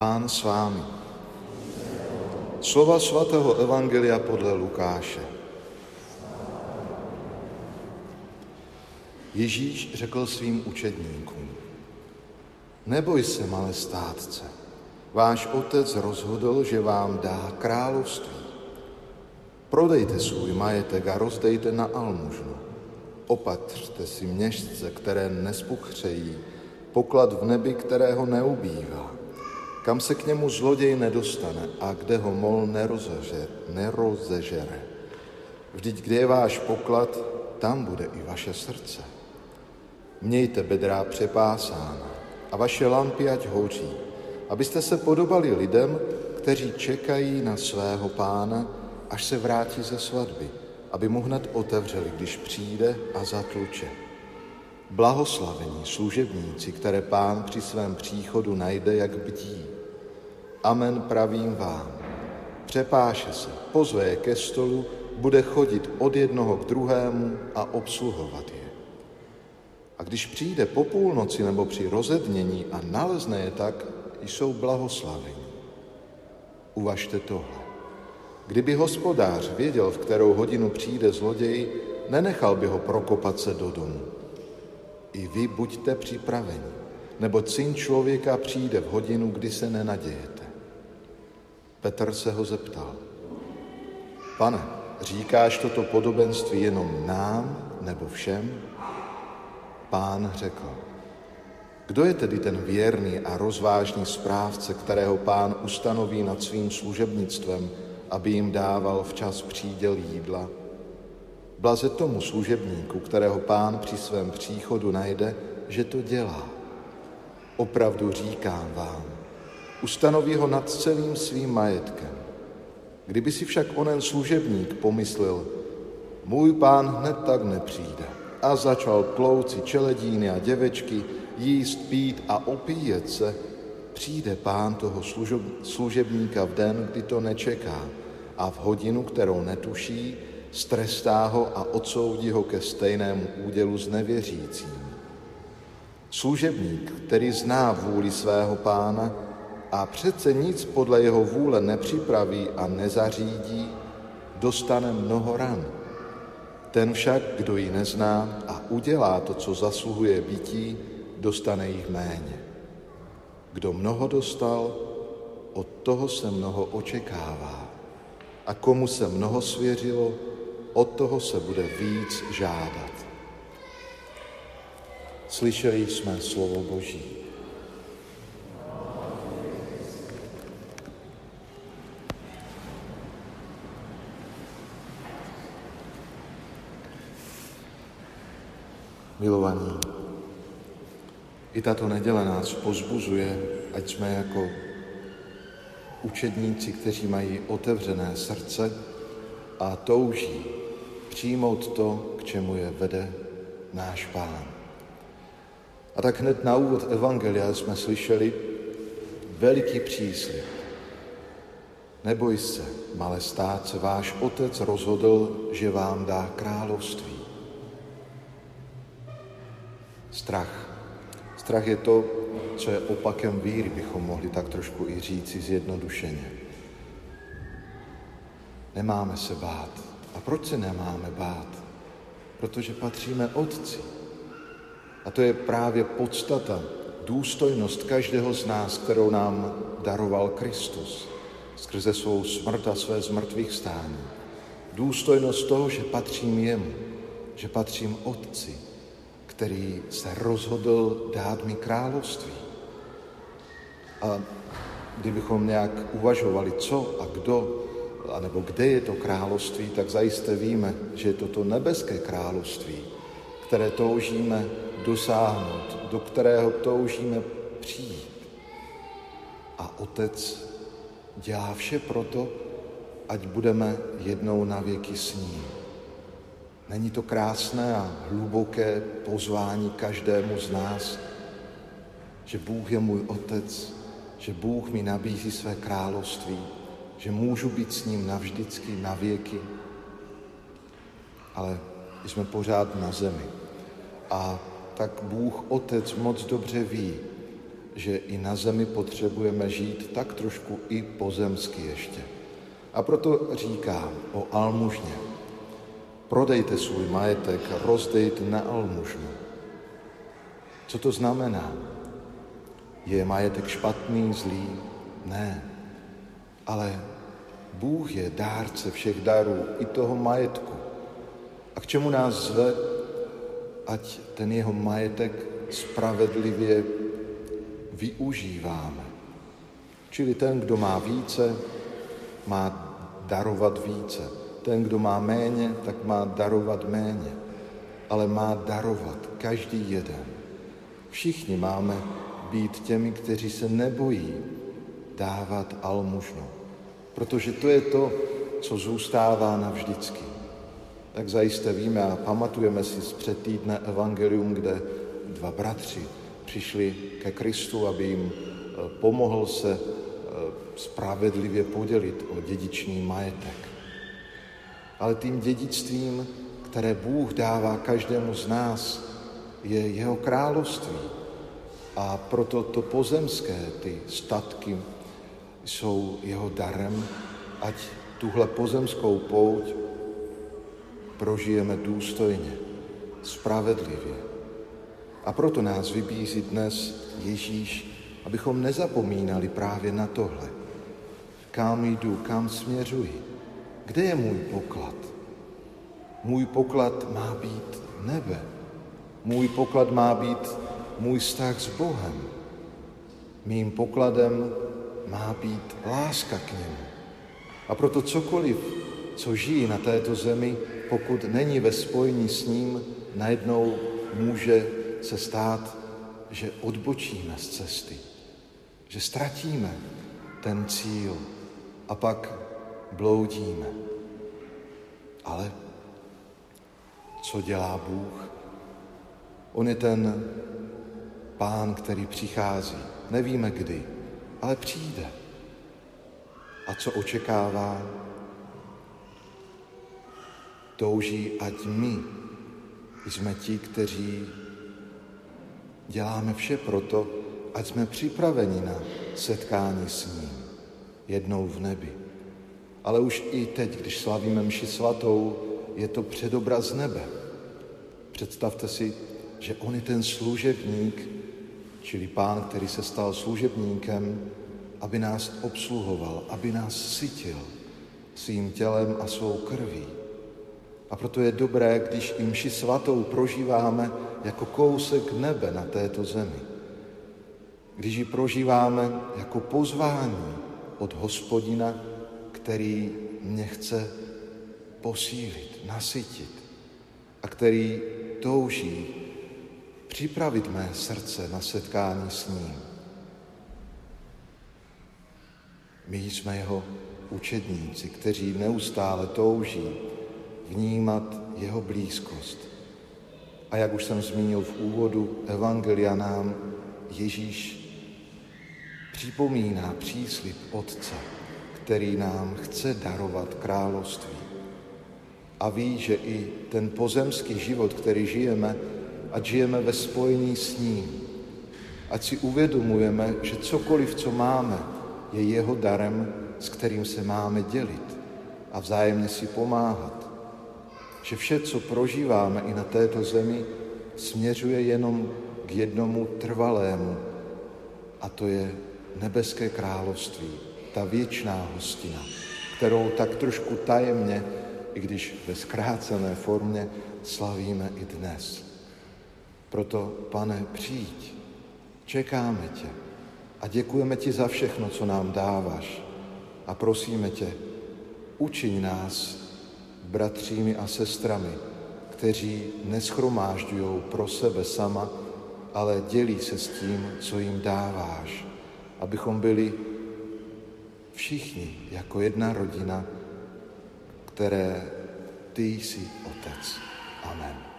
Pán s vámi. Slova svatého Evangelia podle Lukáše. Ježíš řekl svým učedníkům, neboj se, malé státce, váš otec rozhodl, že vám dá království. Prodejte svůj majetek a rozdejte na almužnu. Opatřte si měšce, které nespuchřejí, poklad v nebi, kterého neubývá kam se k němu zloděj nedostane a kde ho mol nerozeže, nerozežere. Vždyť kde je váš poklad, tam bude i vaše srdce. Mějte bedrá přepásána a vaše lampy ať hoří, abyste se podobali lidem, kteří čekají na svého pána, až se vrátí ze svatby, aby mu hned otevřeli, když přijde a zatluče. Blahoslavení služebníci, které pán při svém příchodu najde, jak bdí. Amen pravím vám. Přepáše se, pozve je ke stolu, bude chodit od jednoho k druhému a obsluhovat je. A když přijde po půlnoci nebo při rozednění a nalezne je tak, jsou blahoslavení. Uvažte tohle. Kdyby hospodář věděl, v kterou hodinu přijde zloděj, nenechal by ho prokopat se do domu. I vy buďte připraveni, nebo syn člověka přijde v hodinu, kdy se nenadějete. Petr se ho zeptal, pane, říkáš toto podobenství jenom nám nebo všem? Pán řekl, kdo je tedy ten věrný a rozvážný správce, kterého pán ustanoví nad svým služebnictvem, aby jim dával včas příděl jídla? Blaze tomu služebníku, kterého pán při svém příchodu najde, že to dělá. Opravdu říkám vám, ustanoví ho nad celým svým majetkem. Kdyby si však onen služebník pomyslel, můj pán hned tak nepřijde a začal klouci čeledíny a děvečky, jíst, pít a opíjet se, přijde pán toho služebníka v den, kdy to nečeká a v hodinu, kterou netuší, strestá ho a odsoudí ho ke stejnému údělu s nevěřícím. Služebník, který zná vůli svého pána a přece nic podle jeho vůle nepřipraví a nezařídí, dostane mnoho ran. Ten však, kdo ji nezná a udělá to, co zasluhuje bytí, dostane jich méně. Kdo mnoho dostal, od toho se mnoho očekává. A komu se mnoho svěřilo, od toho se bude víc žádat. Slyšeli jsme slovo Boží. Milovaní, i tato neděle nás pozbuzuje, ať jsme jako učedníci, kteří mají otevřené srdce a touží přijmout to, k čemu je vede náš Pán. A tak hned na úvod Evangelia jsme slyšeli veliký příslib. Neboj se, malé státce, váš otec rozhodl, že vám dá království. Strach. Strach je to, co je opakem víry, bychom mohli tak trošku i říci zjednodušeně. Nemáme se bát. A proč se nemáme bát? Protože patříme Otci. A to je právě podstata, důstojnost každého z nás, kterou nám daroval Kristus skrze svou smrt a své zmrtvých stání. Důstojnost toho, že patřím jemu, že patřím Otci, který se rozhodl dát mi království. A kdybychom nějak uvažovali, co a kdo, anebo kde je to království, tak zajisté víme, že je to to nebeské království, které toužíme dosáhnout, do kterého toužíme přijít. A Otec dělá vše proto, ať budeme jednou na věky s ním. Není to krásné a hluboké pozvání každému z nás, že Bůh je můj otec, že Bůh mi nabízí své království, že můžu být s ním navždycky, na věky, ale jsme pořád na zemi. A tak Bůh Otec moc dobře ví, že i na zemi potřebujeme žít tak trošku i pozemsky ještě. A proto říkám o almužně. Prodejte svůj majetek, rozdejte na almužnu. Co to znamená? Je majetek špatný, zlý? Ne. Ale Bůh je dárce všech darů, i toho majetku. A k čemu nás zve? Ať ten jeho majetek spravedlivě využíváme. Čili ten, kdo má více, má darovat více. Ten, kdo má méně, tak má darovat méně. Ale má darovat každý jeden. Všichni máme být těmi, kteří se nebojí dávat almužnu. Protože to je to, co zůstává navždycky. Tak zajisté víme a pamatujeme si z před týdne evangelium, kde dva bratři přišli ke Kristu, aby jim eh, pomohl se eh, spravedlivě podělit o dědičný majetek. Ale tím dědictvím, které Bůh dává každému z nás, je jeho království. A proto to pozemské, ty statky, jsou jeho darem, ať tuhle pozemskou pouť prožijeme důstojně, spravedlivě. A proto nás vybízí dnes Ježíš, abychom nezapomínali právě na tohle. Kam jdu, kam směřuji, kde je můj poklad? Můj poklad má být nebe. Můj poklad má být můj vztah s Bohem. Mým pokladem má být láska k němu. A proto cokoliv, co žijí na této zemi, pokud není ve spojení s ním, najednou může se stát, že odbočíme z cesty, že ztratíme ten cíl a pak bloudíme. Ale co dělá Bůh? On je ten pán, který přichází. Nevíme kdy, ale přijde. A co očekává? Touží, ať my jsme ti, kteří děláme vše proto, ať jsme připraveni na setkání s ním jednou v nebi. Ale už i teď, když slavíme mši svatou, je to předobraz nebe. Představte si, že on je ten služebník, čili pán, který se stal služebníkem, aby nás obsluhoval, aby nás sytil svým tělem a svou krví. A proto je dobré, když i mši svatou prožíváme jako kousek nebe na této zemi. Když ji prožíváme jako pozvání od hospodina, který mě chce posílit, nasytit a který touží připravit mé srdce na setkání s ním. My jsme jeho učedníci, kteří neustále touží vnímat jeho blízkost. A jak už jsem zmínil v úvodu Evangelia nám, Ježíš připomíná příslip Otce, který nám chce darovat království. A ví, že i ten pozemský život, který žijeme, ať žijeme ve spojení s ním. Ať si uvědomujeme, že cokoliv, co máme, je jeho darem, s kterým se máme dělit a vzájemně si pomáhat. Že vše, co prožíváme i na této zemi, směřuje jenom k jednomu trvalému, a to je nebeské království, ta věčná hostina, kterou tak trošku tajemně, i když ve zkrácené formě, slavíme i dnes. Proto, pane, přijď, čekáme tě a děkujeme ti za všechno, co nám dáváš. A prosíme tě, učiň nás bratřími a sestrami, kteří neschromážďují pro sebe sama, ale dělí se s tím, co jim dáváš, abychom byli všichni jako jedna rodina, které ty jsi Otec. Amen.